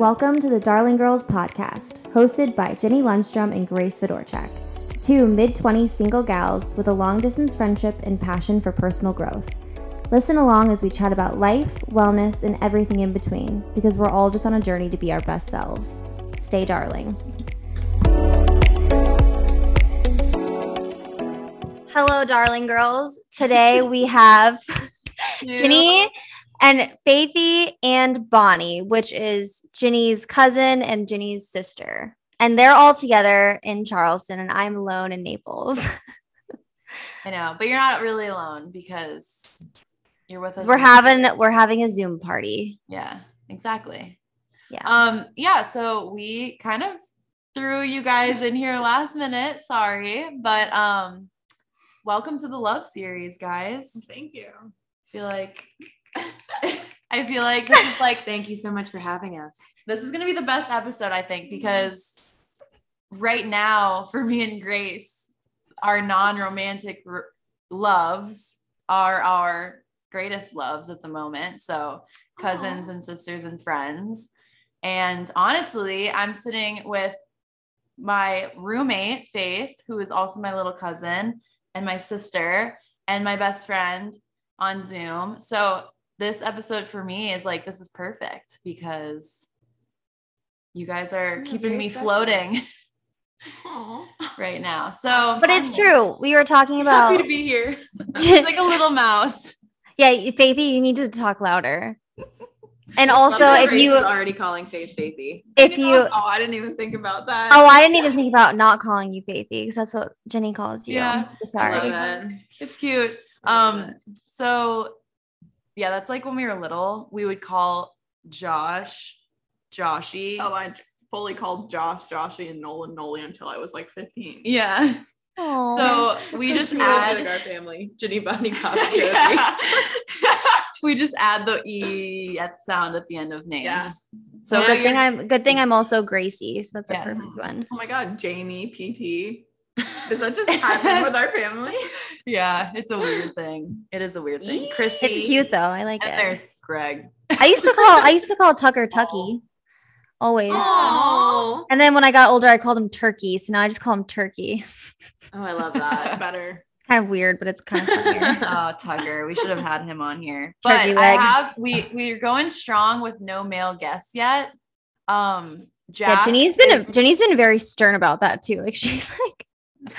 Welcome to the Darling Girls podcast, hosted by Jenny Lundstrom and Grace Fedorchak, two mid 20s single gals with a long distance friendship and passion for personal growth. Listen along as we chat about life, wellness, and everything in between, because we're all just on a journey to be our best selves. Stay darling. Hello, darling girls. Today we have Ginny and Faithy and Bonnie, which is Ginny's cousin and Ginny's sister. And they're all together in Charleston, and I'm alone in Naples. I know, but you're not really alone because you're with us. we're having we're having a Zoom party. Yeah, exactly. Yeah. Um, yeah, so we kind of threw you guys in here last minute. Sorry, but um welcome to the love series, guys. Thank you. I feel like I feel like this is like Thank you so much for having us. this is gonna be the best episode, I think, because right now for me and Grace, our non-romantic r- loves are our greatest loves at the moment. So cousins and sisters and friends. And honestly, I'm sitting with my roommate, Faith, who is also my little cousin, and my sister, and my best friend on Zoom. So this episode for me is like, this is perfect because you guys are Yeah, keeping me special. floating right now. So, But it's true. We were talking about Happy to be here. like a little mouse. yeah, Faithy, you need to talk louder. And also, if you is already calling Faith Faithy. if you oh, I didn't even think about that. oh, I didn't even think about not calling you Faithy because that's what Jenny calls you. Yeah. So I love sorry. it. It's cute. Um, so yeah, that's like when we were little, we would call Josh Joshy. Oh, I j- fully called Josh, Joshy, and Nolan Noli until I was like 15. yeah. Aw. So we So just add our family. Ginny Bunny Cop Yeah. we just add the e at sound at the end of names. Yeah. So So good thing I'm good thing I'm also Gracie. So that's Yes. a perfect one. Oh my God, Jamie, PT. Does that just happen with our family? yeah, it's a weird thing. It is a weird thing. Chrissy. It's cute though. I like And it. there's Greg. I used to call I used to call Tucker Tucky. Always. Oh, And then when I got older, I called him Turkey. So now I just call him Turkey. oh, I love that. better. kind of weird, but it's kind of funnier. oh, Tucker. We should have had him on here. But Turkey I leg. have we we're going strong with no male guests yet. Um Jack. yeah, Jenny's been is- Jenny's been very stern about that too. Like she's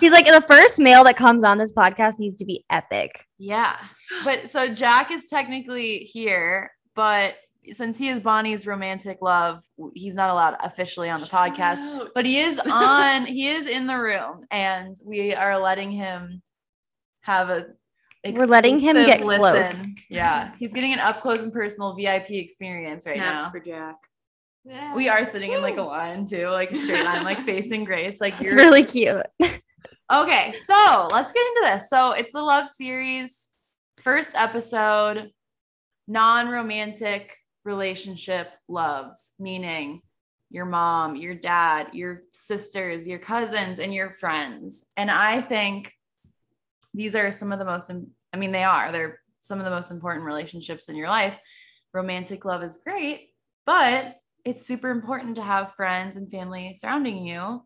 she's like the first male that comes on this podcast needs to be epic. yeah. But so Jack is technically here, but since he is Bonnie's romantic love, he's not allowed officially on the podcast. Shout. But he is on, he is in the room, and we are letting him have a We're letting him get close. Yeah, he's getting an up close and personal VIP experience right Snaps now. for Jack. We are sitting in like a line too, like straight line, like facing Grace. Like you're really cute. okay. So let's get into this. So it's the love series, first episode, non-romantic relationship loves, meaning your mom, your dad, your sisters, your cousins, and your friends. And I think these are some of the most, I mean, they are, they're some of the most important relationships in your life. Romantic love is great, but it's super important to have friends and family surrounding you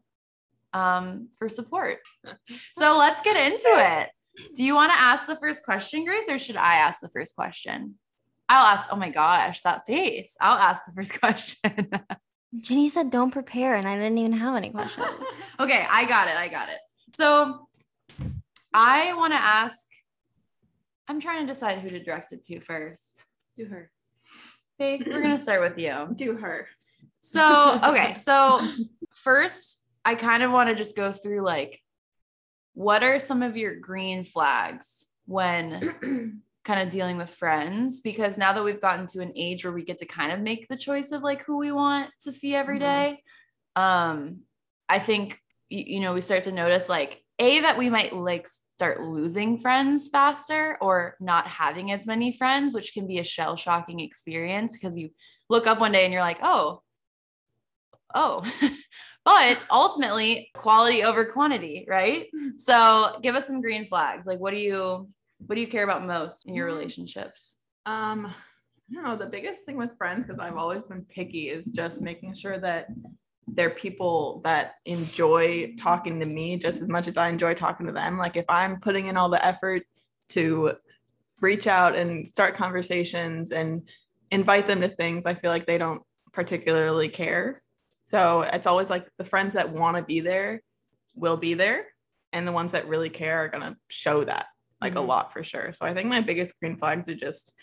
um, for support. so let's get into it. Do you want to ask the first question, Grace, or should I ask the first question? I'll ask. Oh my gosh, that face. I'll ask the first question. Jenny said don't prepare, and I didn't even have any questions. okay, I got it. I got it. So I want to ask. I'm trying to decide who to direct it to first. Do her. Faith, we're gonna start with you. Do her. So, okay. So, first, I kind of want to just go through like, what are some of your green flags when kind of dealing with friends? Because now that we've gotten to an age where we get to kind of make the choice of like who we want to see every Mhm. day, um, I think, you know, we start to notice like, A, that we might like start losing friends faster or not having as many friends, which can be a shell shocking experience because you look up one day and you're like, oh, oh, but ultimately quality over quantity, right? So give us some green flags. Like, what do you, what do you care about most in your relationships? Um, I don't know. The biggest thing with friends, because I've always been picky, is just making sure that they're people that enjoy talking to me just as much as I enjoy talking to them. Like if I'm putting in all the effort to reach out and start conversations and invite them to things, I feel like they don't particularly care. So it's always like the friends that want to be there will be there. And the ones that really care are going to show that like a Mhm. lot for sure. So I think my biggest green flags are just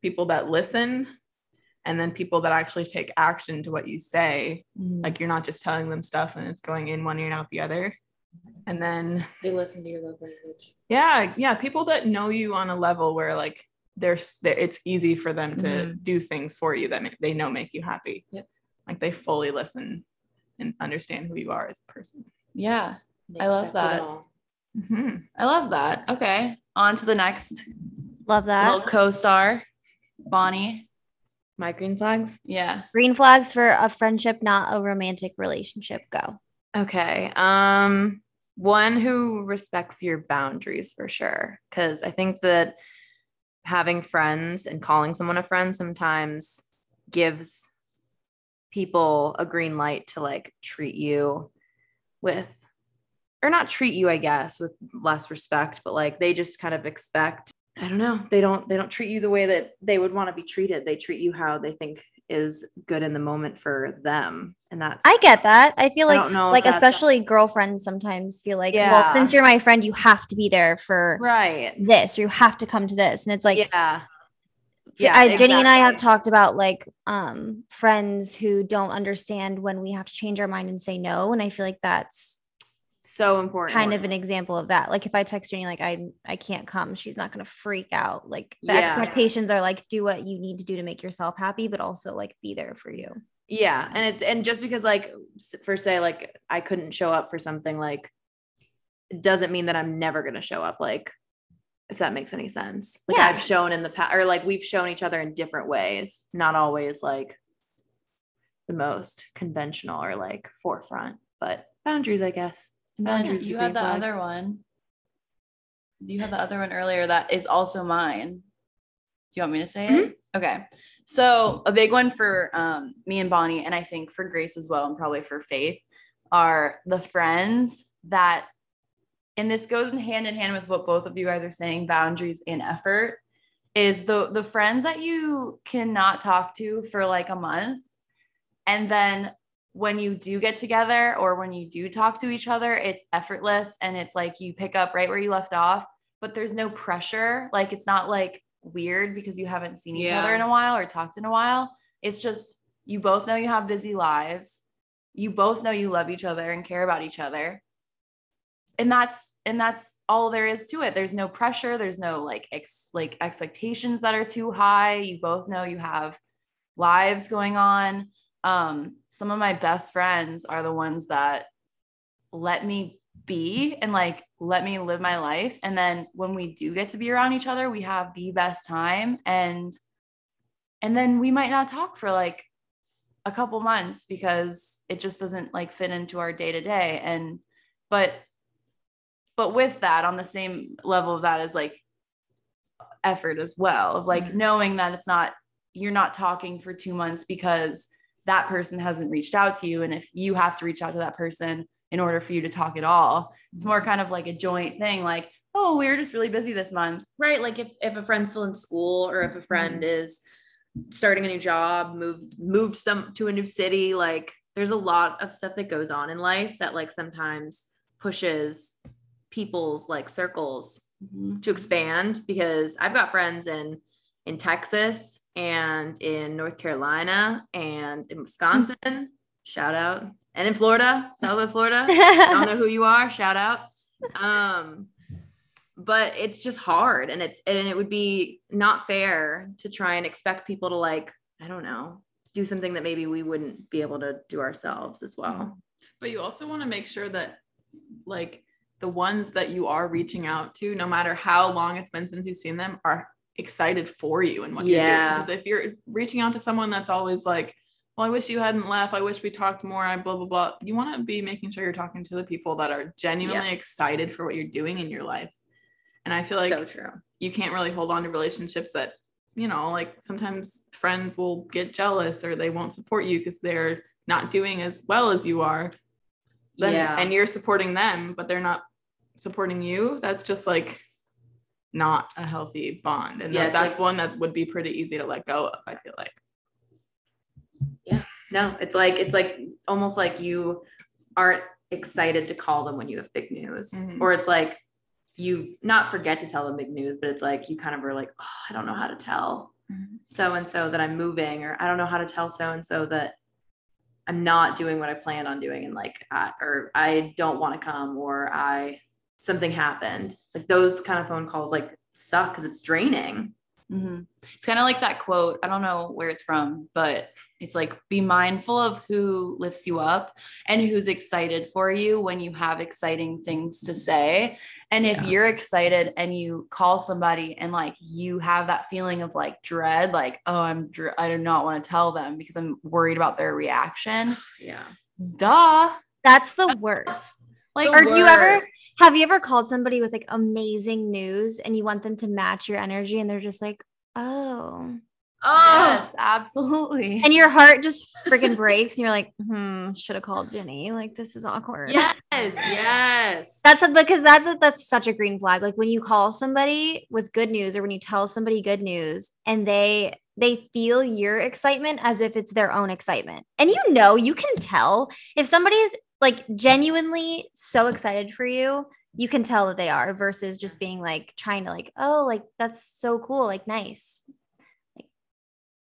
people that listen and then people that actually take action to what you say. Like you're not just telling them stuff and it's going in one ear and out the other. And then they listen to your love language. yeah, yeah, people that know you on a level where like there's there, it's easy for them to Mhm. do things for you that they know make you happy. Yep. Like they fully listen and understand who you are as a person. Yeah. I love that. all. Mhm. I love that. Okay. On to the next Love little that. co-star, Bonnie. My green flags. Yeah. Green flags for a friendship, not a romantic relationship. Go. Okay. Um one who respects your boundaries for sure cuz I think that having friends and calling someone a friend sometimes gives people a green light to like treat you with or not treat you I guess with less respect but like they just kind of expect I don't know. They don't they don't treat you the way that they would want to be treated. They treat you how they think is good in the moment for them and that's I get that. I feel I like, if like especially girlfriends sometimes feel like, well, since you're my friend, you have to be there for right. this, or you have to come to this, and it's like, yeah. Yeah, I, Jenny and I have talked about like um friends who don't understand when we have to change our mind and say no, and I feel like that's so important kind of an example of that. Like if I text Jenny like I I can't come, she's not gonna freak out. Like the Yeah. expectations are like do what you need to do to make yourself happy, but also like be there for you. yeah and it's and just because like for say like i couldn't show up for something like it doesn't mean that i'm never going to show up like if that makes any sense like Yeah. i've shown in the past or like we've shown each other in different ways not always like the most conventional or like forefront but boundaries i guess And then you had the flag. other one. You had the other one earlier that is also mine. Do you want me to say it? Okay. So a big one for um, me and Bonnie, and I think for Grace as well, and probably for Faith, are the friends that, and this goes hand in hand with what both of you guys are saying, boundaries and effort, is the the friends that you cannot talk to for like a month, and then when you do get together or when you do talk to each other, it's effortless and it's like you pick up right where you left off, but there's no pressure. Like it's not like weird because you haven't seen each other in a while or talked in a while. It's just you both know you have busy lives. You both know you love each other and care about each other. And that's and that's all there is to it. There's no pressure, there's no like ex like expectations that are too high. You both know you have lives going on um some of my best friends are the ones that let me be and like let me live my life. And then when we do get to be around each other we have the best time. And and then we might not talk for like a couple months because it just doesn't like fit into our day to day and but but with that on the same level of that is like effort as well of like Mhm. knowing that it's not you're not talking for 2 months because that person hasn't reached out to you and if you have to reach out to that person in order for you to talk at all it's more mm-hmm. kind of like a joint thing like oh we were just really busy this month. Right like if, if a friend's still in school or if a mm-hmm. friend is starting a new job moved moved some to a new city like there's a lot of stuff that goes on in life that like sometimes pushes people's like circles mm-hmm. to expand because I've got friends in in Texas and in North Carolina and in Wisconsin. Shout out. And in Florida, Southern Florida. I don't know who you are. Shout out. Um, but it's just hard and it's and it would be not fair to try and expect people to like, I don't know, do something that maybe we wouldn't be able to do ourselves as well. But you also want to make sure that like the ones that you are reaching out to, no matter how long it's been since you've seen them, are excited for you and what you're Yeah. doing. Because if you're reaching out to someone that's always like, well, I wish you hadn't left. I wish we talked more. I blah blah blah. You want to be making sure you're talking to the people that are genuinely excited for what you're doing in your life. And I feel like so true. you can't really hold on to relationships that you know, like sometimes friends will get jealous or they won't support you because they're not doing as well as you are. Then, Yeah. And you're supporting them, but they're not supporting you. That's just like not a healthy bond. And Yeah, that- that's like- one that would be pretty easy to let go of, I feel like. Yeah. No, it's like it's like almost like you aren't excited to call them when you have big news. Mhm. Or it's like you not forget to tell them big news, but it's like you kind of are like, oh, I don't know how to tell so and so that I'm moving, or I don't know how to tell so and so that I'm not doing what I planned on doing, and like, I, or I don't want to come, or I something happened. Like those kind of phone calls like suck because it's draining. Mhm. It's kind of like that quote. I don't know where it's from, but it's like be mindful of who lifts you up and who's excited for you when you have exciting things to say. And if Yeah. you're excited and you call somebody and like you have that feeling of like dread, like, oh, I'm, dr- I do not want to tell them because I'm worried about their reaction. Yeah. Duh. That's the worst. Like, Or do you ever worse. Have you ever called somebody with like amazing news and you want them to match your energy and they're just like, oh. Oh, Yes, absolutely. And your heart just freaking breaks and you're like, hmm, should have called Jenny. Like this is awkward. yes, yes. That's a, because that's a, that's such a green flag. Like when you call somebody with good news or when you tell somebody good news and they they feel your excitement as if it's their own excitement. And you know, you can tell if somebody's like genuinely so excited for you, you can tell that they are versus just being like trying to like, oh, like that's so cool, like nice. Like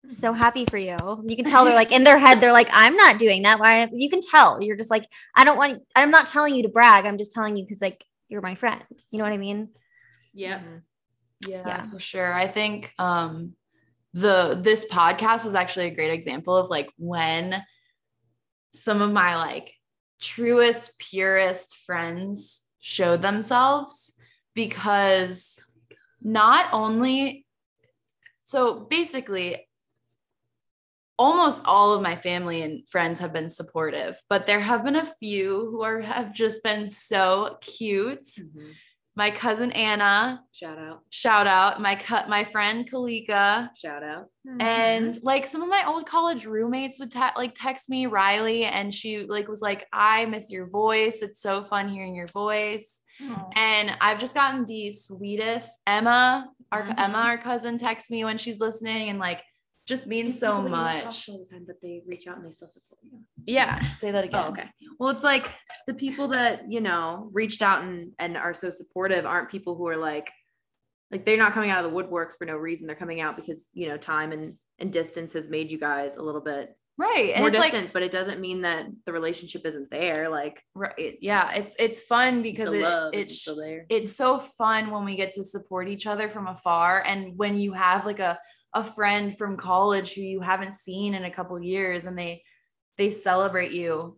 so happy for you. You can tell they're like in their head, they're like, I'm not doing that. Why you can tell. You're just like, I don't want I'm not telling you to brag. I'm just telling you because like you're my friend. You know what I mean? Yep. Yeah, Yeah. for sure. I think um the this podcast was actually a great example of like when some of my like truest purest friends showed themselves because not only so basically almost all of my family and friends have been supportive but there have been a few who are have just been so cute mm-hmm. My cousin anna. Shout out. shout out. My cut my friend kalika. Shout out. and like some of my old college roommates would te- like text me riley and she like was like i miss your voice. It's so fun hearing your voice. And i've just gotten the sweetest emma our Mhm. emma our cousin texts me when she's listening and like just means so much all the time, but they reach out and they still support you. yeah say that oh, again Oh, okay. Well, it's like the people that, you know, reached out and, and are so supportive aren't people who are like, like they're not coming out of the woodworks for no reason. They're coming out because, you know, time and, and distance has made you guys a little bit right and more it's like distant, but it doesn't mean that the relationship isn't there. Like right yeah it's it's fun because it, it's still there. it's so fun when we get to support each other from afar and when you have like a a friend from college who you haven't seen in a couple years and they they celebrate you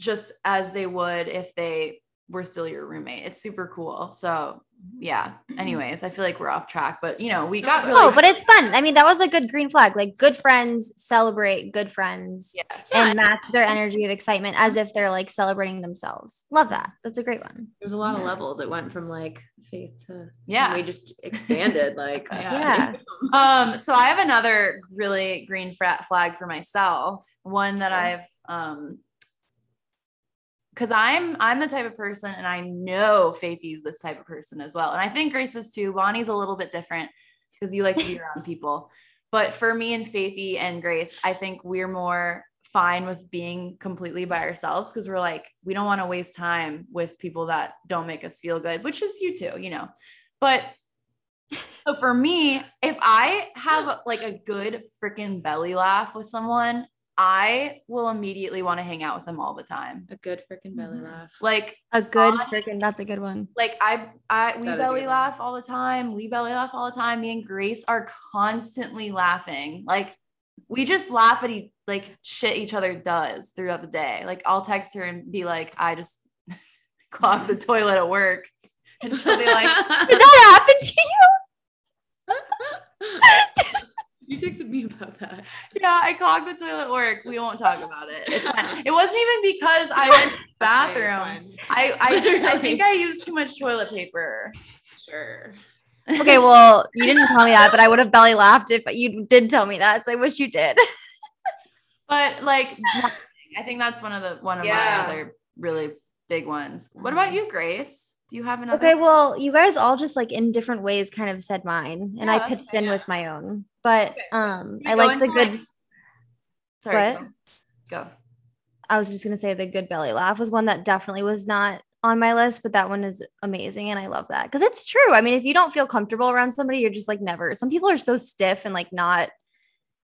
just as they would if they were still your roommate. It's super cool. So yeah anyways i feel like we're off track but you know we got really Oh, but it's fun. I mean, that was a good green flag. Like good friends celebrate good friends yes. and match their energy of excitement as if they're like celebrating themselves. Love that. That's a great one. There's a lot of levels. It went from like faith to Yeah. we just expanded. like Yeah. um so i have another really green fra- flag for myself one that Okay. i've um because i'm i'm the type of person and i know faithy's this type of person as well and i think grace is too. Bonnie's a little bit different because you like to be around people. But for me and faithy and grace i think we're more fine with being completely by ourselves because we're like we don't want to waste time with people that don't make us feel good which is you too you know. But so for me, if I have like a good freaking belly laugh with someone, I will immediately want to hang out with them all the time. a good freaking belly Mhm. laugh. Like, A good Bonnie- freaking that's a good one. like I, I, we That is a belly good one. laugh all the time. We belly laugh all the time. Me and Grace are constantly laughing. Like, we just laugh at each, like shit each other does throughout the day. Like, I'll text her and be like, I just clogged the toilet at work. And she'll be like, Did that happen to you? you texted me about that. Yeah, I clogged the toilet work. We won't talk about it. It's fine. It wasn't even because I went to the bathroom. I, I just I think I used too much toilet paper. Sure. Okay, well, you didn't tell me that, but I would have belly laughed if you did tell me that. So I wish you did. but like, I think that's one of the one of Yeah. my other really big ones. What about you, Grace? Do you have another? Okay, well, you guys all just like in different ways kind of said mine, and Yeah, I pitched fair, in yeah. with my own. But Okay. um, I like the good. like, Sorry. So- Go. I was just gonna say the good belly laugh was one that definitely was not on my list, but that one is amazing, and I love that because it's true. I mean, if you don't feel comfortable around somebody, you're just like never. Some people are so stiff and like not,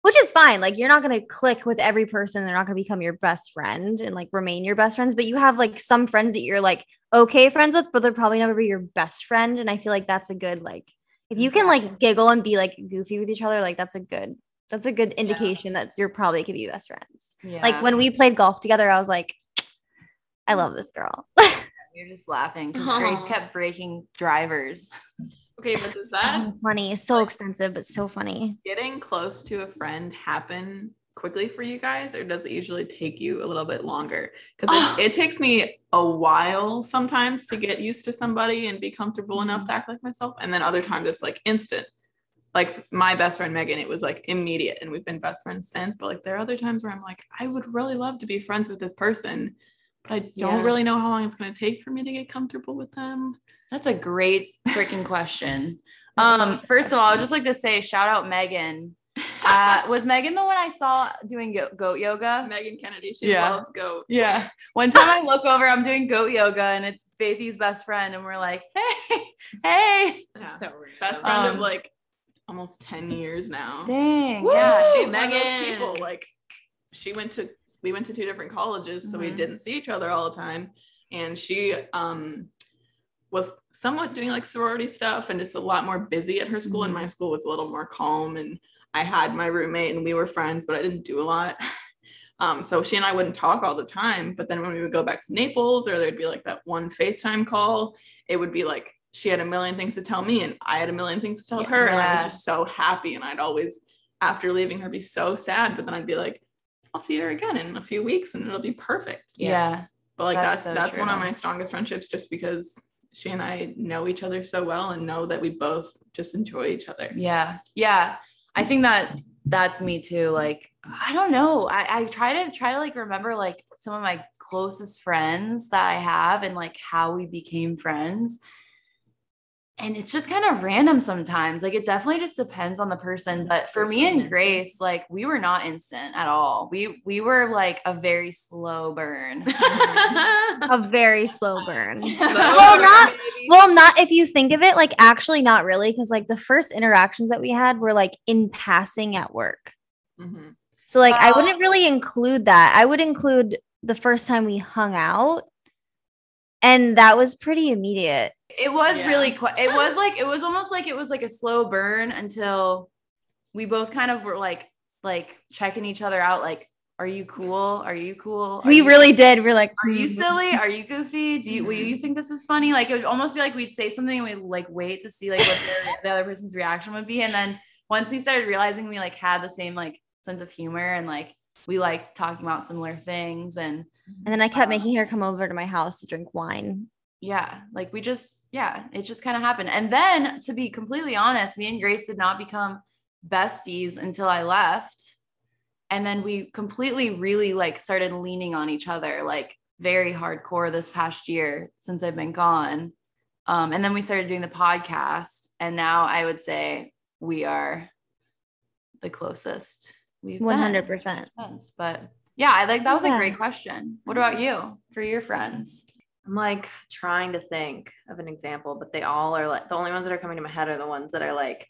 which is fine. Like you're not gonna click with every person. They're not gonna become your best friend and like remain your best friends. But you have like some friends that you're like okay friends with, but they're probably never be your best friend. And I feel like that's a good like if you can like mm-hmm. giggle and be like goofy with each other, like that's a good that's a good indication that you're probably could be best friends. Yeah. Like when we played golf together, I was like, I love this girl. you're just laughing because Grace kept breaking drivers. Okay, but does that so funny, so expensive, but so funny. getting close to a friend happen quickly for you guys, or does it usually take you a little bit longer? Because it, it takes me a while sometimes to get used to somebody and be comfortable enough mm-hmm. to act like myself, and then other times it's like instant. Like my best friend Megan, it was like immediate, and we've been best friends since. But like there are other times where I'm like, I would really love to be friends with this person, I don't Yeah. really know how long it's going to take for me to get comfortable with them. That's a great freaking question. Um, first of all, I'd just like to say shout out Megan. Uh, was Megan the one I saw doing go- goat yoga? Megan Kennedy, she Yeah. loves goats. Yeah. One time I look over, I'm doing goat yoga and it's Faithy's best friend, and we're like, hey, hey. Yeah. So best friend Um, of like almost 10 years now. Dang. Woo! Yeah. she's one of those Megan. people like she went to we went to two different colleges so we Mhm. didn't see each other all the time. And she um was somewhat doing like sorority stuff and just a lot more busy at her school and my school was a little more calm and I had my roommate and we were friends but I didn't do a lot. Um so she and I wouldn't talk all the time but then when we would go back to Naples or there'd be like that one FaceTime call it would be like she had a million things to tell me and I had a million things to tell her and I was just so happy and I'd always after leaving her be so sad but then I'd be like I'll see her again in a few weeks and it'll be perfect Yeah. but like That's that's so that's, one of my strongest friendships just because she and I know each other so well and know that we both just enjoy each other Yeah. Yeah. I think that that's me too. Like, I don't know. I, I try to try to like remember like some of my closest friends that I have and like how we became friends. And it's just kind of random sometimes. Like it definitely just depends on the person. But for me and Grace, like we were not instant at all. We we were like a very slow burn. A very slow burn. Slow well, burn, not baby. well, not if you think of it, like actually not really, because like the first interactions that we had were like in passing at work. Mhm. So like I wouldn't really include that. I would include the first time we hung out. And that was pretty immediate. It was Yeah. really quick. It was like it was almost like it was like a slow burn until we both kind of were like like checking each other out. Like, are you cool? Are you cool? Are we you- really did. We're like, Are you "Hmm." silly? Are you goofy? Do you will you think this is funny? Like it would almost be like we'd say something and we'd like wait to see like what their, the other person's reaction would be. And then once we started realizing we like had the same like sense of humor and like we liked talking about similar things and And then I kept making her come over to my house to drink wine. yeah, like we just, yeah, it just kind of happened. And then to be completely honest, me and Grace did not become besties until I left. And then we completely really like started leaning on each other, like very hardcore this past year since I've been gone. Um, and then we started doing the podcast. And now I would say we are the closest we've been 100%. friends. But yeah, I like that was a great question. What about you for your friends? I'm like trying to think of an example, but they all are like the only ones that are coming to my head are the ones that are like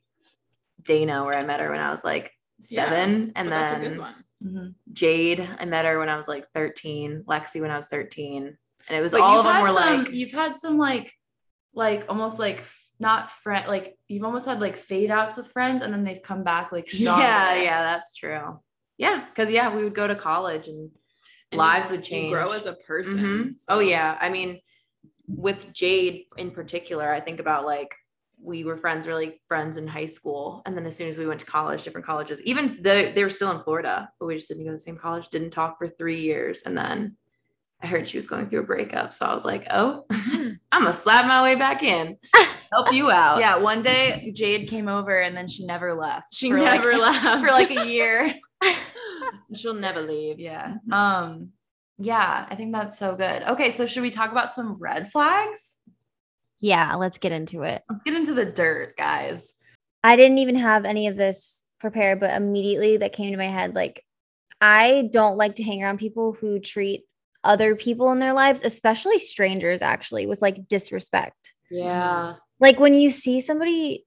Dana, where I met her when I was like Yeah, seven, and But that's a good then one Mhm. Jade, I met her when I was like 13, Lexi when I was 13, and it was But all of them were some- like you've had some like like almost like not friend like you've almost had like fade outs with friends and then they've come back like stronger. yeah, yeah, that's true. Yeah, because yeah, we would go to college and And lives would change. grow as a person Mhm. so- Oh yeah, I mean, with Jade in particular, I think about like we were friends, really friends in high school, and then as soon as we went to college, different colleges, even they they were still in Florida, but we just didn't go to the same college. Didn't talk for three years, and then I heard she was going through a breakup, so I was like, oh, I'm gonna slap my way back in. help you out. Yeah, one day Jade came over and then she never left. She for like- never left. for like a year. She'll never leave. Yeah. Um yeah, I think that's so good. Okay, so should we talk about some red flags? Yeah, let's get into it. Let's get into the dirt, guys. I didn't even have any of this prepared, but immediately that came to my head like, I don't like to hang around people who treat other people in their lives, especially strangers, actually, with like disrespect. Yeah. Like when you see somebody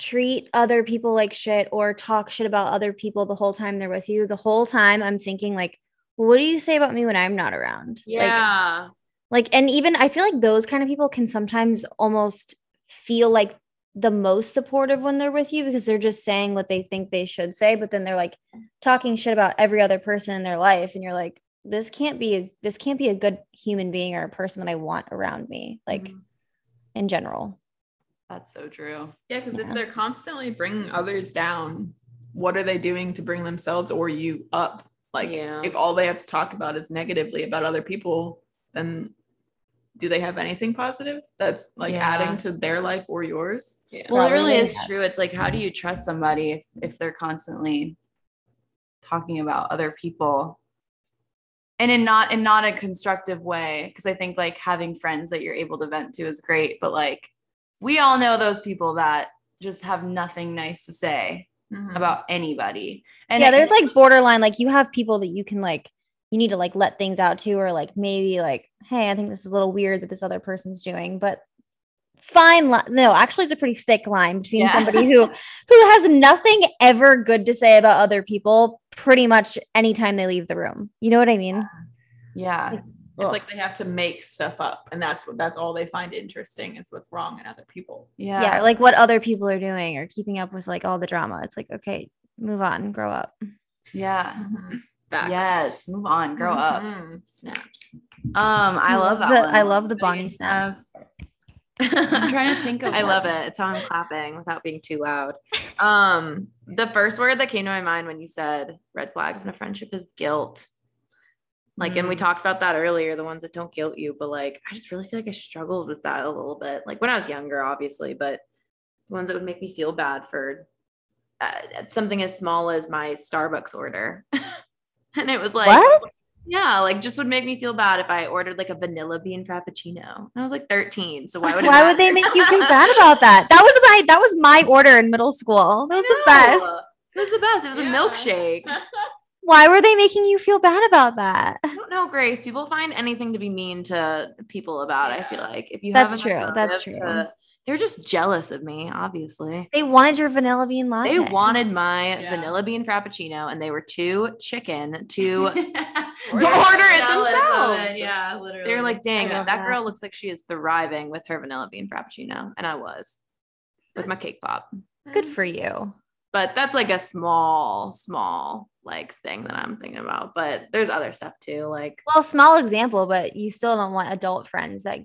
treat other people like shit or talk shit about other people the whole time they're with you, the whole time I'm thinking, like, what do you say about me when I'm not around? Yeah. like and even i feel like those kind of people can sometimes almost feel like the most supportive when they're with you because they're just saying what they think they should say but then they're like talking shit about every other person in their life and you're like this can't be this can't be a good human being or a person that i want around me like Mhm. in general That's so true. Yeah, because Yeah. if they're constantly bringing others down, what are they doing to bring themselves or you up? Like, Yeah. if all they have to talk about is negatively about other people, then do they have anything positive that's like Yeah. adding to their life or yours? Yeah. Well, it really Probably. is true. It's like how do you trust somebody if if they're constantly talking about other people? And in not in not a constructive way, because I think like having friends that you're able to vent to is great, but like we all know those people that just have nothing nice to say Mhm. about anybody. And yeah there's like borderline like you have people that you can like you need to like let things out to or like maybe like hey i think this is a little weird that this other person's doing but fine li- no actually it's a pretty thick line between Yeah. somebody who who has nothing ever good to say about other people pretty much anytime they leave the room you know what i mean yeah. It's Ugh. like they have to make stuff up, and that's what that's all they find interesting is what's wrong in other people. Yeah. yeah. like what other people are doing or keeping up with like all the drama it's like okay move on grow up Yeah. Facts. Yes. Move on. Grow up. Mhm. Snaps. Um, I love that. The- one. i love the Big bonnie and snaps I'm trying to think of I love it. It's how I'm clapping without being too loud. Um, the first word that came to my mind when you said red flags in a friendship is guilt. Like, and we Mm. talked about that earlier, the ones that don't guilt you, but like, I just really feel like I struggled with that a little bit. Like when I was younger, obviously, but the ones that would make me feel bad for uh, something as small as my Starbucks order. and it was like, What? yeah, like just would make me feel bad if I ordered like a vanilla bean frappuccino. And I was like 13. So why would it why would they make you feel bad about that that was my that was my order in middle school that was the best It was the best. It was Yeah. a milkshake. Why were they making you feel bad about that? I don't know, Grace. People find anything to be mean to people about. I feel like if you That's have true, that's true. to- they're just jealous of me. Obviously, They wanted your vanilla bean latte. they wanted my Yeah. vanilla bean frappuccino, and they were too chicken to. Order it themselves. Yeah, literally. They're like, "Dang, that, that. girl looks like she is thriving with her vanilla bean frappuccino," and I was with my cake pop. Good mm. for you. But that's like a small, small like thing that I'm thinking about. But there's other stuff too, like Well, small example, but you still don't want adult friends that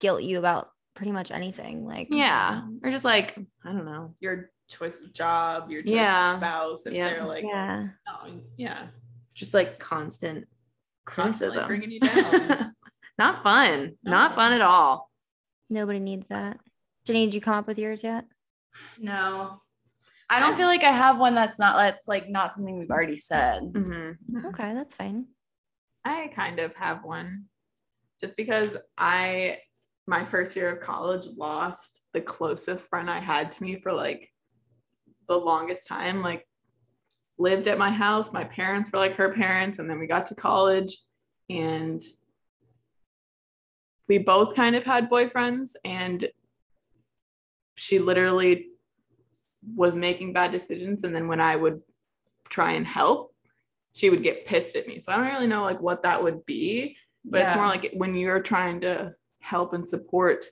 guilt you about pretty much anything. Like, yeah, or just like I don't know. Your choice of job, your choice Yeah. of spouse, if Yeah. they're like, yeah. oh, yeah, just like constant constantly criticism. bringing you down. not fun. Not fun at all. Nobody needs that. Jenny, did you come up with yours yet? no. I don't feel like I have one that's not that's like not something we've already said. Mm-hmm. Okay, that's fine. I kind of have one just because I, my first year of college, lost the closest friend I had to me for like the longest time. Like, lived at my house. My parents were like her parents. And then we got to college and we both kind of had boyfriends. And she literally was making bad decisions. And then when I would try and help, she would get pissed at me. So I don't really know like what that would be, but it's more like when you're trying to help and support,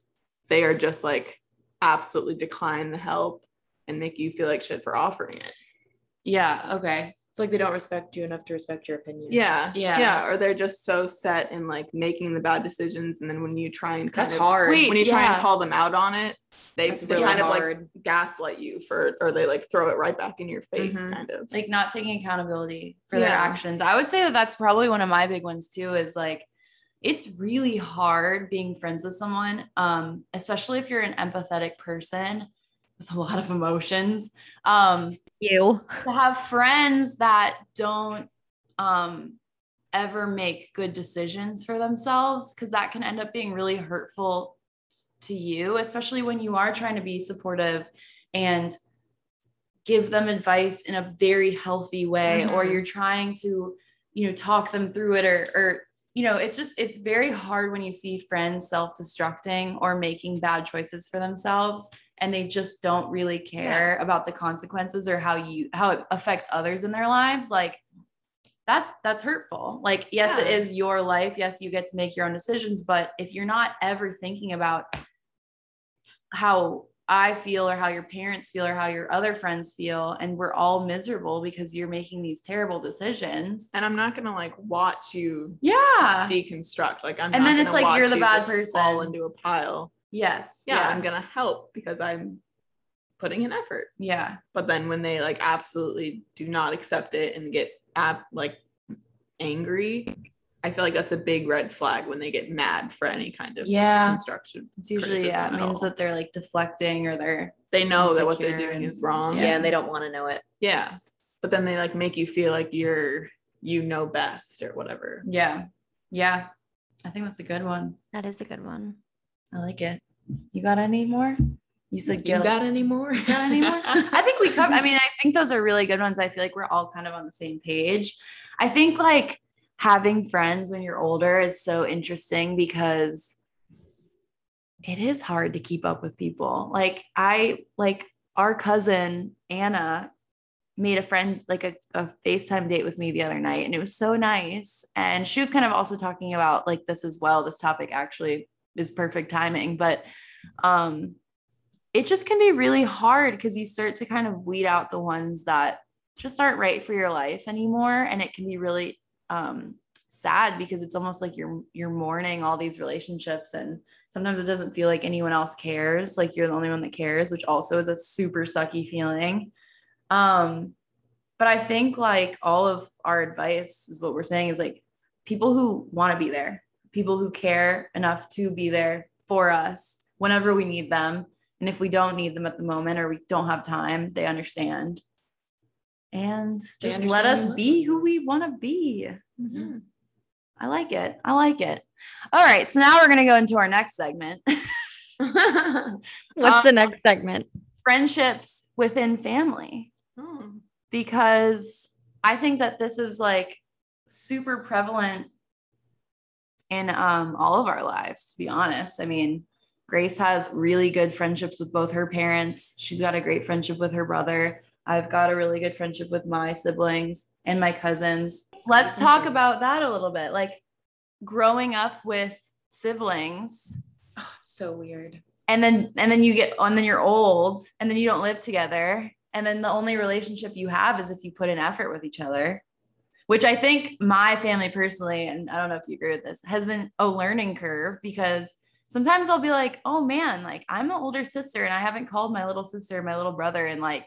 they are just like absolutely decline the help and make you feel like shit for offering it. Yeah. Okay. It's like they don't respect you enough to respect your opinion. Yeah. Yeah. Yeah. Or they're just so set in like making the bad decisions. And then when you try and kind That's of, hard. Wait, when you try and call them out on it, they, That's they really kind of like gaslight you for, or they like throw it right back in your face, Mhm. kind of. Like not taking accountability for their actions. I would say that that's probably one of my big ones too. Is like it's really hard being friends with someone, um, especially if you're an empathetic person with a lot of emotions. Um, You. to have friends that don't um ever make good decisions for themselves because that can end up being really hurtful to you especially when you are trying to be supportive and give them advice in a very healthy way or Mhm. you're trying to you know talk them through it or or you know it's just it's very hard when you see friends self-destructing or making bad choices for themselves and they just don't really care about the consequences or how you how it affects others in their lives like that's that's hurtful like yes it Yeah. is your life yes you get to make your own decisions but if you're not ever thinking about how i feel or how your parents feel or how your other friends feel and we're all miserable because you're making these terrible decisions And I'm not gonna like watch you yeah deconstruct. Like I'm And not then it's like you're the bad person fall into a pile. Yes Yeah, I'm gonna help because I'm putting an effort. yeah But then when they like absolutely do not accept it and get at like angry, I feel like that's a big red flag when they get mad for any kind of Yeah. construction. it's usually yeah it means that they're like deflecting or they're They know that what they're doing and- is wrong. Yeah, and they don't want to know it. Yeah. But then they like make you feel like you're you know best or whatever. yeah yeah i think that's a good one That is a good one. I like it. You got any more? You said You got any more? got any more? I think we cover. I mean, I think those are really good ones. I feel like we're all kind of on the same page. I think like having friends when you're older is so interesting because it is hard to keep up with people. Like I like our cousin Anna made a friend like a, a FaceTime date with me the other night and it was so nice. And she was kind of also talking about like this as well. This topic actually is perfect timing, but um it just can be really hard because you start to kind of weed out the ones that just aren't right for your life anymore and it can be really um sad because it's almost like you're you're mourning all these relationships and sometimes it doesn't feel like anyone else cares like you're the only one that cares which also is a super sucky feeling. Um but i think like all of our advice is what we're saying is like people who want to be there people who care enough to be there for us whenever we need them and if we don't need them at the moment or we don't have time they understand and They just let us be who we want to be Mhm. I like it. I like it. All right. So now we're going to go into our next segment What's Um, the next segment? friendships within family, Hmm. because I think that this is like super prevalent in um, all of our lives, to be honest. I mean, Grace has really good friendships with both her parents. She's got a great friendship with her brother. I've got a really good friendship with my siblings and my cousins. Let's talk about that a little bit. Like growing up with siblings Oh, it's so weird. and then and then you get and then you're old and then you don't live together and then the only relationship you have is if you put in effort with each other which i think my family personally and i don't know if you agree with this has been a learning curve because sometimes i'll be like oh man like i'm the older sister and i haven't called my little sister my little brother in like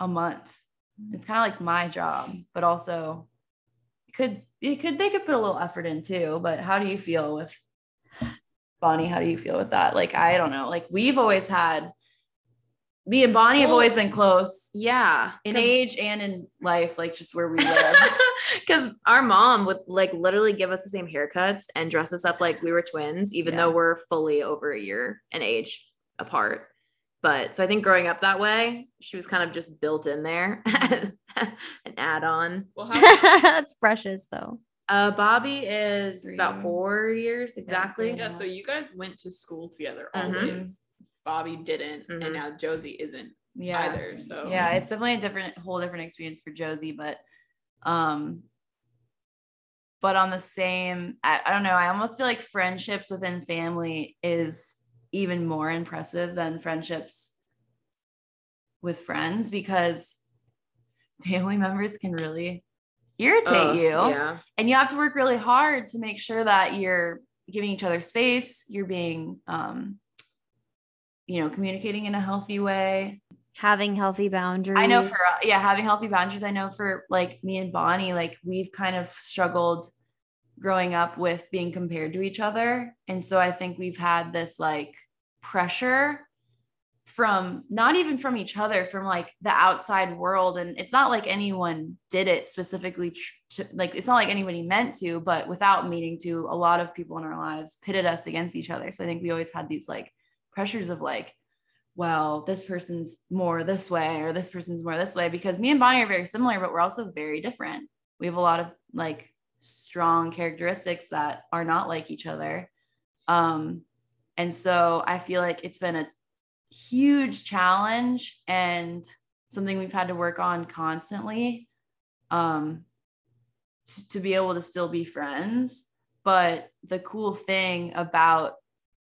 a month mm. it's kind of like my job but also it could it could they could put a little effort in too but how do you feel with Bonnie, how do you feel with that? Like, I don't know. Like, we've always had me and Bonnie have always been close Yeah. in age and in life, like just where we live. Because our mom would like literally give us the same haircuts and dress us up like we were twins, even Yeah. though we're fully over a year in age apart. But so I think growing up that way, she was kind of just built in there, an add on. Well, how That's precious though. Uh, Bobby is Three. about four years exactly. yeah, so you guys went to school together Mhm. always. Bobby didn't, Mhm. and now Josie isn't yeah. either. So Yeah. It's definitely a different, whole different experience for Josie, but, um, but on the same, I, I don't know. I almost feel like friendships within family is even more impressive than friendships with friends because family members can really irritate Uh, you. Yeah. and you have to work really hard to make sure that you're giving each other space you're being um you know communicating in a healthy way Having healthy boundaries. i know for uh, yeah having healthy boundaries i know for like me and bonnie like we've kind of struggled growing up with being compared to each other. And so I think we've had this like pressure from not even from each other, from like the outside world. And it's not like anyone did it specifically, like it's not like anybody meant to, but without meaning to, a lot of people in our lives pitted us against each other. So I think we always had these like pressures of like, well, this person's more this way or this person's more this way because me and Bonnie are very similar, but we're also very different. We have a lot of like strong characteristics that are not like each other. Um, and so I feel like it's been a huge challenge and something we've had to work on constantly um, to, to be able to still be friends. But the cool thing about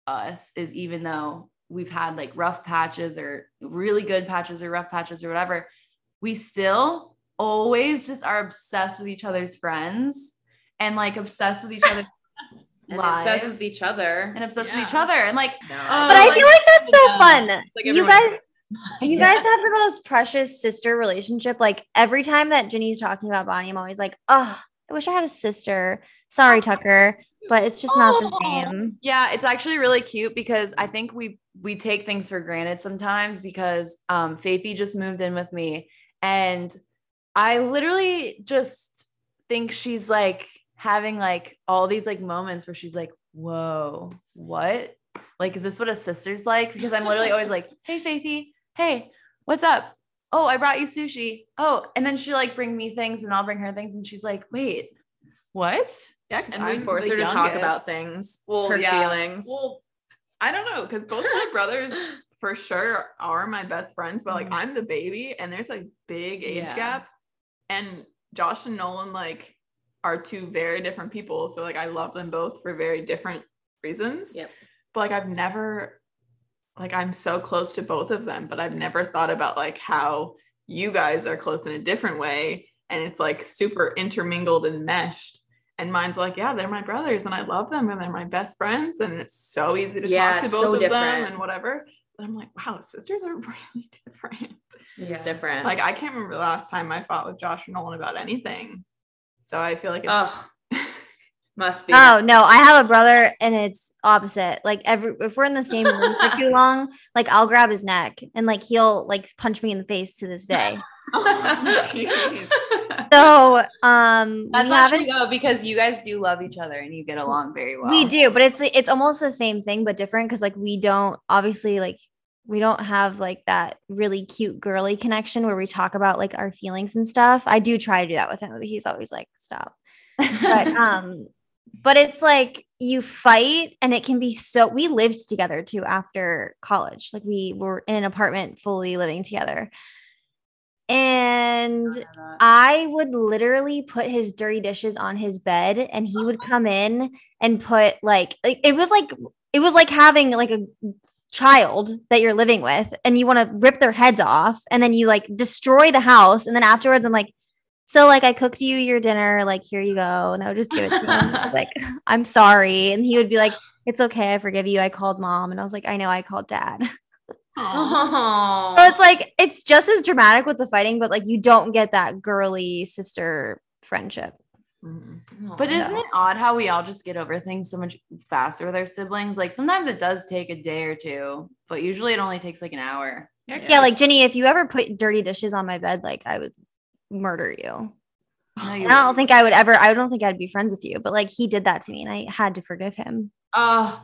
us is even though we've had like rough patches or really good patches or rough patches or whatever, we still always just are obsessed with each other's friends and like obsessed with each other and obsessed with each other. and obsessed Yeah. with each other and like No. But I feel like that's so Yeah. fun. like you everyone- guys, you guys have the most precious sister relationship. Like every time that Ginny's talking about Bonnie, I'm always like, oh, I wish I had a sister. Sorry, Tucker, but it's just not the same. Yeah, it's actually really cute because I think we we take things for granted sometimes because um Faithy just moved in with me and I literally just think she's like having like all these like moments where she's like, "Whoa, what? Like is this what a sister's like?" Because I'm literally always like, "Hey Faithy, hey, what's up? Oh, I brought you sushi. Oh, and then she like bring me things and I'll bring her things and she's like, "Wait, what?" Yeah, and we force her to talk about things, Well, her yeah. feelings. Well, I don't know because both my brothers for sure are my best friends, but like Mhm. I'm the baby and there's a big age Yeah. gap. And Josh and Nolan like are two very different people. So like I love them both for very different reasons. Yep. But like I've never like I'm so close to both of them, but I've never thought about like how you guys are close in a different way and it's like super intermingled and meshed. And mine's like, yeah, they're my brothers and I love them and they're my best friends. And it's so easy to Yeah, talk to both so of different. them and whatever. But I'm like, wow, sisters are really different. It's different. Like, I can't remember the last time I fought with Josh or Nolan about anything. So I feel like it's. Ugh. must be. Oh no, I have a brother and it's opposite. Like every if we're in the same room for too long, like I'll grab his neck and like he'll like punch me in the face to this day. Oh, jeez. So um That's not true though, because you guys do love each other and you get along very well. we do, but it's it's almost the same thing but different because like we don't obviously like we don't have like that really cute girly connection where we talk about like our feelings and stuff. I do try to do that with him, but he's always like, stop. But um, but it's like you fight and it can be so we lived together too after college. Like we were in an apartment fully living together. And uh-huh. I would literally put his dirty dishes on his bed and he would come in and put like, like it was like it was like having like a child that you're living with and you want to rip their heads off and then you like destroy the house. And then afterwards I'm like so like I cooked you your dinner like here you go. And I would just give it to him like I'm sorry. And he would be like it's okay I forgive you. I called mom. And I was like I know I called dad Aw. so it's like it's just as dramatic with the fighting but like you don't get that girly sister friendship Mhm. But Yeah. isn't it odd how we all just get over things so much faster with our siblings? Like sometimes it does take a day or two, but usually it only takes like an hour. yeah like Jenny if you ever put dirty dishes on my bed like I would murder you No, you And I don't think I would ever, I don't think I'd be friends with you, but like he did that to me and I had to forgive him. Oh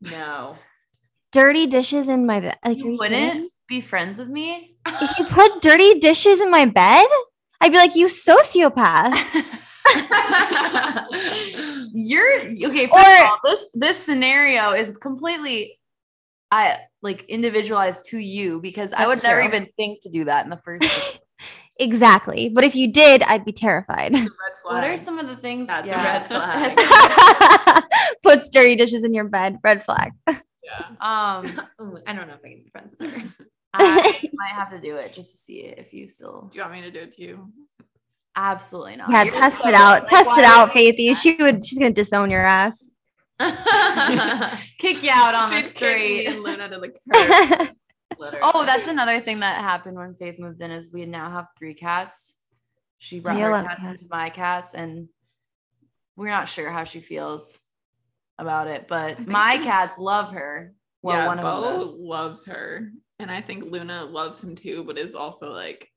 no. Dirty dishes in my bed. Like, you you wouldn't kidding? be friends with me. If you put dirty dishes in my bed, I'd be like, you sociopath. You're okay. First Or- of all, this this scenario is completely I like individualized to you because I That's would never even think to do that in the first place. exactly. But if you did, I'd be terrified. What are some of the things? That's a red flag. That's- Puts dirty dishes in your bed. Red flag. um, Ooh, I don't know if I can be friends with her. I might have to do it just to see if you still. Do you want me to do it to you? Absolutely not. Yeah, You're test so- it out. like, Test it out, would you Faithy. She would. She's gonna disown your ass. kick you out on the She'd kick street. and Luna to the curb. Oh, that's another thing that happened when Faith moved in is we now have three cats. She brought Yeah, her love cats cats. into my cats, and we're not sure how she feels about it, but my cats love her. Well, yeah, one of them Bo does. loves her, and I think Luna loves him too, but is also like,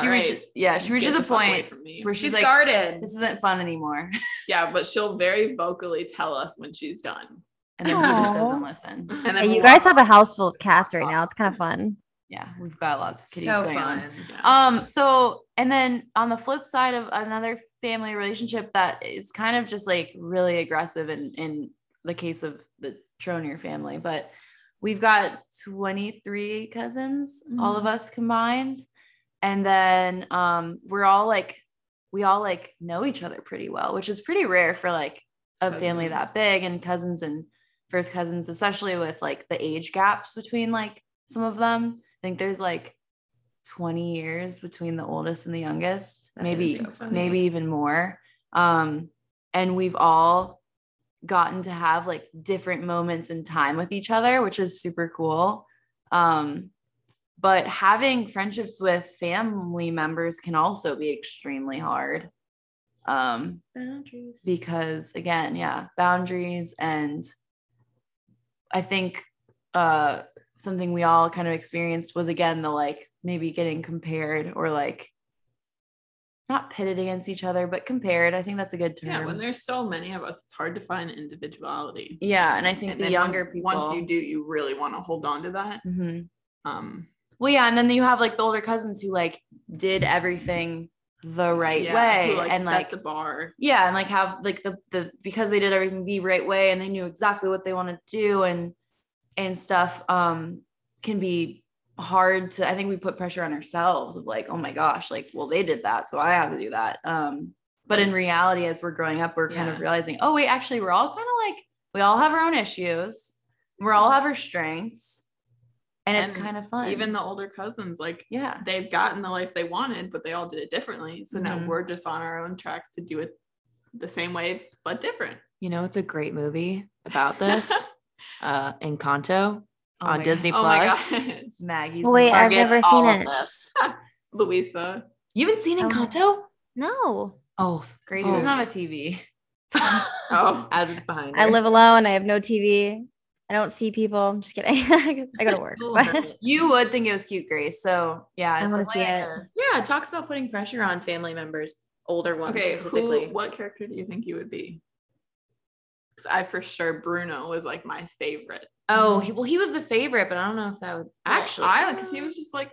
She "All reaches, yeah, she reaches a point where she's, She's like, guarded. "This isn't fun anymore," Yeah, but she'll very vocally tell us when she's done. and then he just doesn't listen. And Hey, you guys have a house full of cats right now. It's kind of fun. Yeah, we've got lots of kitties so going fun. on. Yeah. Um, so and then on the flip side of another family relationship that is kind of just like really aggressive in in the case of the Tronier family, but we've got 23 cousins, all of us combined. And then um we're all like we all like know each other pretty well, which is pretty rare for like a family that big and cousins and first cousins, especially with like the age gaps between like some of them. I think there's like 20 years between the oldest and the youngest, That maybe so maybe even more. Um, and we've all gotten to have like different moments in time with each other, which is super cool. Um, but having friendships with family members can also be extremely hard. Um, Boundaries. because again, yeah, boundaries and I think uh something we all kind of experienced was again the like maybe getting compared or like not pitted against each other, but compared. I think that's a good term. Yeah, when there's so many of us, it's hard to find individuality. yeah, and I think And the younger once, people once you do, you really want to hold on to that. Mhm. Um, Well, yeah, and then you have like the older cousins who like did everything the right yeah, way who, like, and set like the bar. yeah and like have like the the because they did everything the right way and they knew exactly what they wanted to do and and stuff um can be hard to i think we put pressure on ourselves of like oh my gosh like well they did that so i have to do that um but in reality as we're growing up we're kind of realizing oh wait actually we're all kind of like we all have our own issues we all have our strengths and it's And kind of fun Even the older cousins, like yeah they've gotten the life they wanted, but they all did it differently. So Mhm. now we're just on our own tracks to do it the same way, but different. You know, it's a great movie about this. uh, Encanto Oh on my Disney Oh my Plus. god, Maggie's Wait, I've never all seen of it. this. Luisa. You haven't seen Oh. Encanto? No, Oh, Grace Oh. doesn't have a TV. Oh, as it's behind. I her. live alone. I have no TV. I don't see people. I'm just kidding. I go to work. Little but- hermit. You would think it was cute, Grace. So yeah, I it's wanna see it. yeah, it talks about putting pressure on family members, older ones okay. specifically. Who, what character do you think you would be? 'Cause I for sure Bruno was like my favorite. Oh, he, well, he was the favorite, but I don't know if that would Actually, actually. I because he was just like,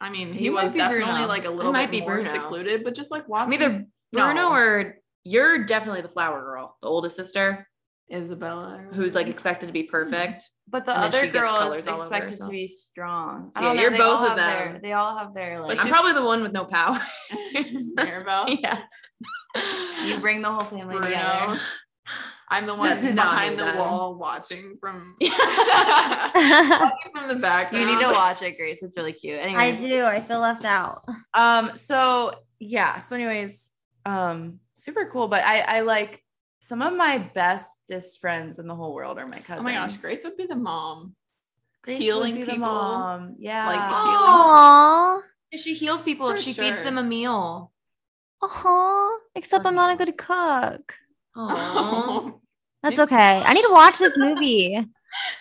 I mean, he, He was be definitely Bruno. like a little might bit be more Bruno. secluded, but just like I'm watching either Bruno No. or you're definitely the flower girl, the oldest sister, Isabela, who's like expected to be perfect. But the other she gets girl is all over expected to be strong. So I yeah, don't know, you're both of have their- them. they all have their like. I'm probably the one with no power. Mirabel. yeah. you bring the whole family Bruno. together. I'm the one That's that's behind the then. wall watching from Yeah. watching from the back. You need to watch it, Grace. It's really cute. Anyway, I do. I feel left out. Um. So yeah. So anyways, um, super cool. But I I like some of my bestest friends in the whole world are my cousins. Oh cousins. my gosh, Grace would be the mom. Grace healing would be the people, mom. Yeah. like, Aww. she heals people if For she feeds them a meal. Aww. Except I'm not a good cook. Aww. That's okay. I need to watch this movie.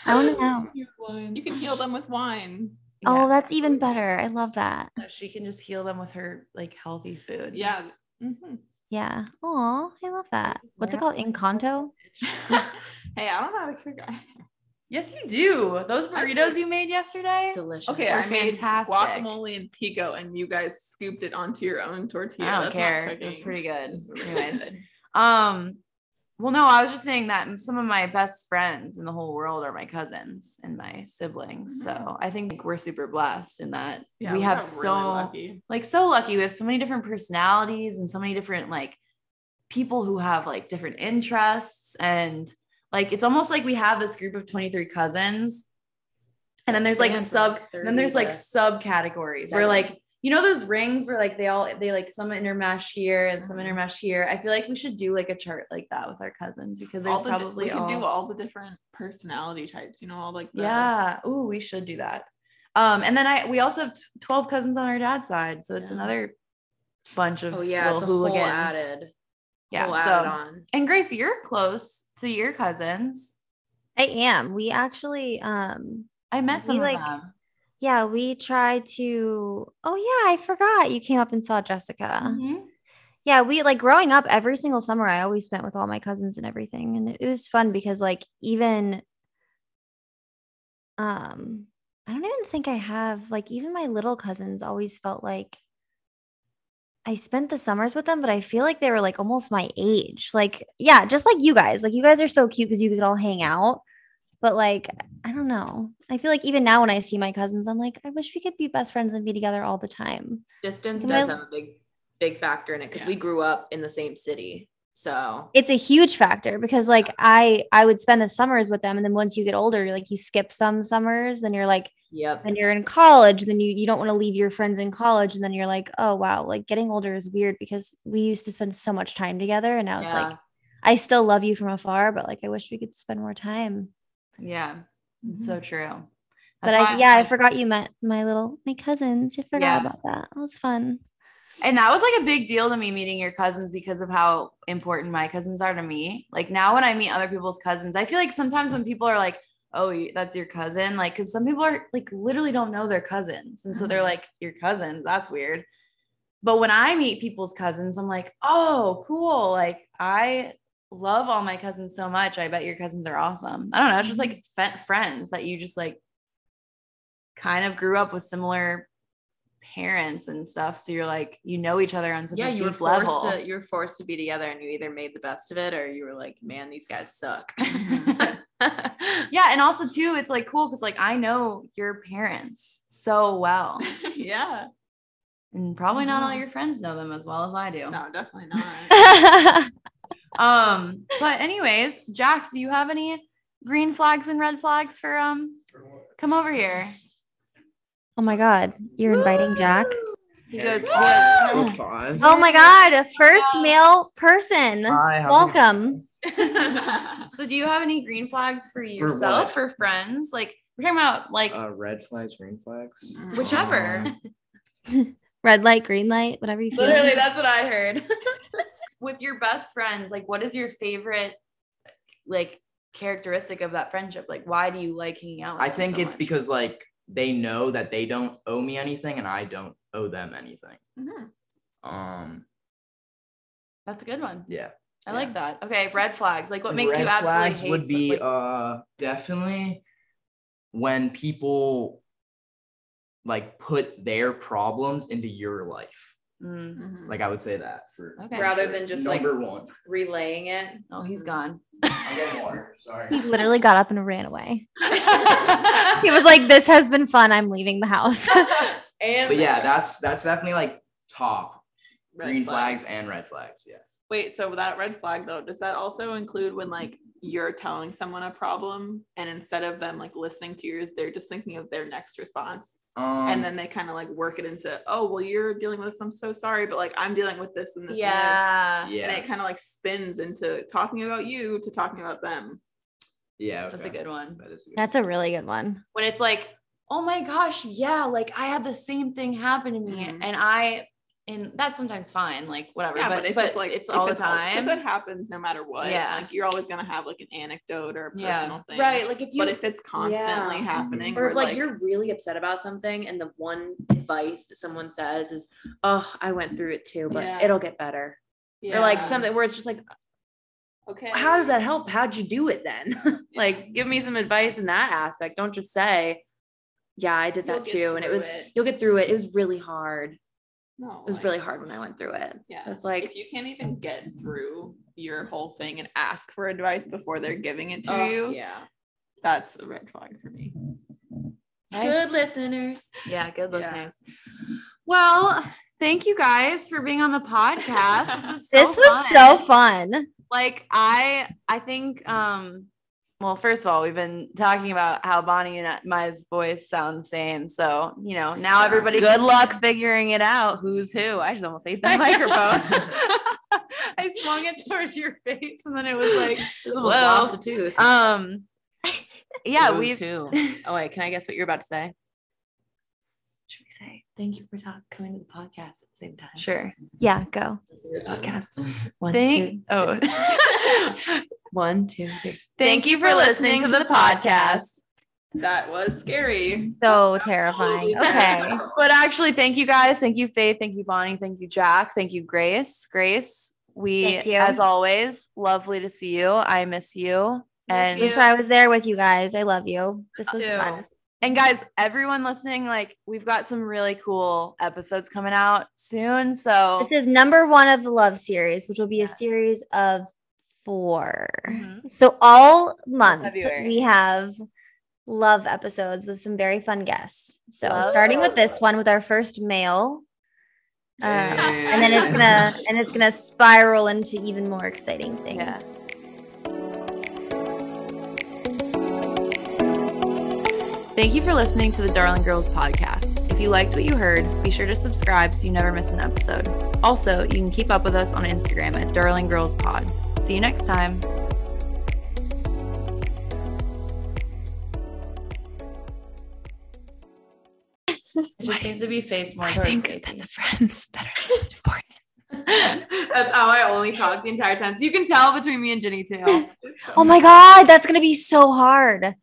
I want to know. You can heal them with wine. Oh, Yeah. that's even better. I love that. She can just heal them with her like healthy food. Yeah. Mhm. Yeah. Aw, I love that. What's it Yeah. called? Encanto? hey, I don't know how to cook. either. Yes, you do. Those burritos you made yesterday. Delicious. Okay, They're I made fantastic. guacamole and pico, and you guys scooped it onto your own tortilla. I don't That's care. It was pretty good. Anyways. Um, well, no, I was just saying that some of my best friends in the whole world are my cousins and my siblings. So I think we're super blessed in that Yeah, we have so really lucky. like so lucky. We have so many different personalities and so many different like people who have like different interests and like it's almost like we have this group of 23 cousins and then there's like sub then there's like subcategories where like you know those rings where like they all they like some intermesh here and some intermesh here i feel like we should do like a chart like that with our cousins because there's all the, di- probably we can all, do all the different personality types. You know, all like the, yeah Ooh, we should do that um and then i we also have t- 12 cousins on our dad's side so it's Yeah. another bunch of Oh yeah, it's a little whole added. Yeah. We'll so add it on. and Grace, you're close to your cousins. I am. We actually um I met We, some like, of them. Yeah, we tried to Oh yeah, I forgot you came up and saw Jessica. Mhm. Yeah, we like growing up every single summer I always spent with all my cousins and everything and it was fun because like even um I don't even think I have like even my little cousins always felt like I spent the summers with them, but I feel like they were like almost my age. Like, yeah, just like you guys. Like, you guys are so cute because you could all hang out. But like, I don't know. I feel like even now when I see my cousins, I'm like, I wish we could be best friends and be together all the time. Distance Sometimes- does have a big, big factor in it because we grew up in the same city. So It's a huge factor because like I I would spend the summers with them, and then once you get older, you're like you skip some summers, then you're like yep. and you're in college, then you you don't want to leave your friends in college, and then you're like, oh wow, like getting older is weird because we used to spend so much time together, and now it's like I still love you from afar, but like I wish we could spend more time. Yeah. It's so mm-hmm. true. But I yeah, I like- forgot you met my little my cousins. I forgot Yeah. about that. It was fun. And that was like a big deal to me meeting your cousins because of how important my cousins are to me. Like now when I meet other people's cousins, I feel like sometimes when people are like, "Oh, that's your cousin," like cuz some people are like literally don't know their cousins. And so they're mm-hmm. like, "Your cousin, that's weird." But when I meet people's cousins, I'm like, "Oh, cool. Like I love all my cousins so much. I bet your cousins are awesome." I don't know, it's just like fe- friends that you just like kind of grew up with similar parents and stuff. So you're like, you know each other on such Yeah, a you were deep forced level. to you were forced to be together and you either made the best of it or you were like, man, these guys suck. yeah, and also too, it's like cool because like I know your parents so well, yeah. and probably not all Mhm. your friends know them as well as I do. No, definitely not. Um, but anyways, Jack, do you have any green flags and red flags for um? Come over here. oh my god, you're inviting Jack. He goes, Oh, five. Oh my god, a first male person. Hi, Welcome. so do you have any green flags for For yourself what? for friends? Like we're talking about like Uh, red flags, green flags. whichever. Um, Red light, green light, whatever you feel. Literally, that's what I heard. With your best friends, like what is your favorite like characteristic of that friendship? Like why do you like hanging out with I think so it's much? because like they know that they don't owe me anything and I don't owe them anything. Mhm. Um, that's a good one. yeah. I like that. Okay, red flags. Like what makes Red you absolutely flags hate would be like- uh definitely when people like put their problems into your life. Mm. Mhm. Like I would say that for Okay. Rather sure. than just, like- one. Relaying it. Oh, he's gone. Water. Sorry. He literally got up and ran away. He was like, This has been fun. I'm leaving the house. and But yeah, that's that's definitely like top Red green flags. flags and red flags. Yeah. Wait, so that red flag though, does that also include when like you're telling someone a problem and instead of them like listening to yours, they're just thinking of their next response? Um, and then they kind of like work it into, oh, well, you're dealing with this. I'm so sorry, but like I'm dealing with this and this. yeah. And, this. and it kind of like spins into talking about you to talking about them. yeah, That's a good one. That is a good. That's a really good one. When it's like, oh my gosh, yeah, like I had the same thing happen to me. Mhm. And I and that's sometimes fine, like whatever. Yeah, but, but, if but it's like it's if all the it's al- 'cause time. it happens no matter what. Yeah. like you're always gonna have like an anecdote or a personal yeah. thing. Right. Like if you But if it's constantly Yeah. happening, or if where, like, you're really upset about something and the one advice that someone says is, oh, I went through it too, but Yeah. it'll get better. Or like something where it's just like, okay, how does that help? How'd you do it then? like, give me some advice in that aspect. Don't just say, yeah, I did You'll that too. And it was, it. you'll get through it. It was really hard. No, It was like- really hard when I went through it. Yeah. It's like, if you can't even get through your whole thing and ask for advice before they're giving it to oh, you, yeah. that's a red flag for me. Good listeners. Yeah, good Yeah. listeners. Well, thank you guys for being on the podcast. This was so this was fun. so fun. like I I think um well first of all we've been talking about how Bonnie and my voice sound the same. So you know now everybody good luck figuring it out. Who's who? I just almost ate the microphone. I swung it towards your face and then it was like This almost lost a tooth. um yeah Who's we've who? oh wait can I guess what you're about to say? we say thank you for talk, coming to the podcast at the same time. Sure. Yeah, go. Podcast. One, Thank- two, oh. one, two, three. Thank you for listening to the podcast. That was scary. So terrifying. Okay. But actually, thank you guys. Thank you, Faith. Thank you, Bonnie. Thank you, Jack. Thank you, Grace. Grace, we, as always, lovely to see you. I miss you. And Since I was there with you guys, I love you. This was Too. fun. And guys, everyone listening, like we've got some really cool episodes coming out soon. So This is number one of the love series, which will be a series of 4 Mhm. So all month February. we have love episodes with some very fun guests. So Love. starting with this one with our first male. Uh, and then it's gonna and it's gonna spiral into even more exciting things. Yeah. Thank you for listening to the Darling Girls podcast. If you liked what you heard, be sure to subscribe so you never miss an episode. Also, you can keep up with us on Instagram at Darling Girls Pod. See you next time. It just needs to be faced more towards Faithy. friends that are most important. That's how I only talk the entire time. So you can tell between me and Jenny too. Oh my god, that's gonna be so hard.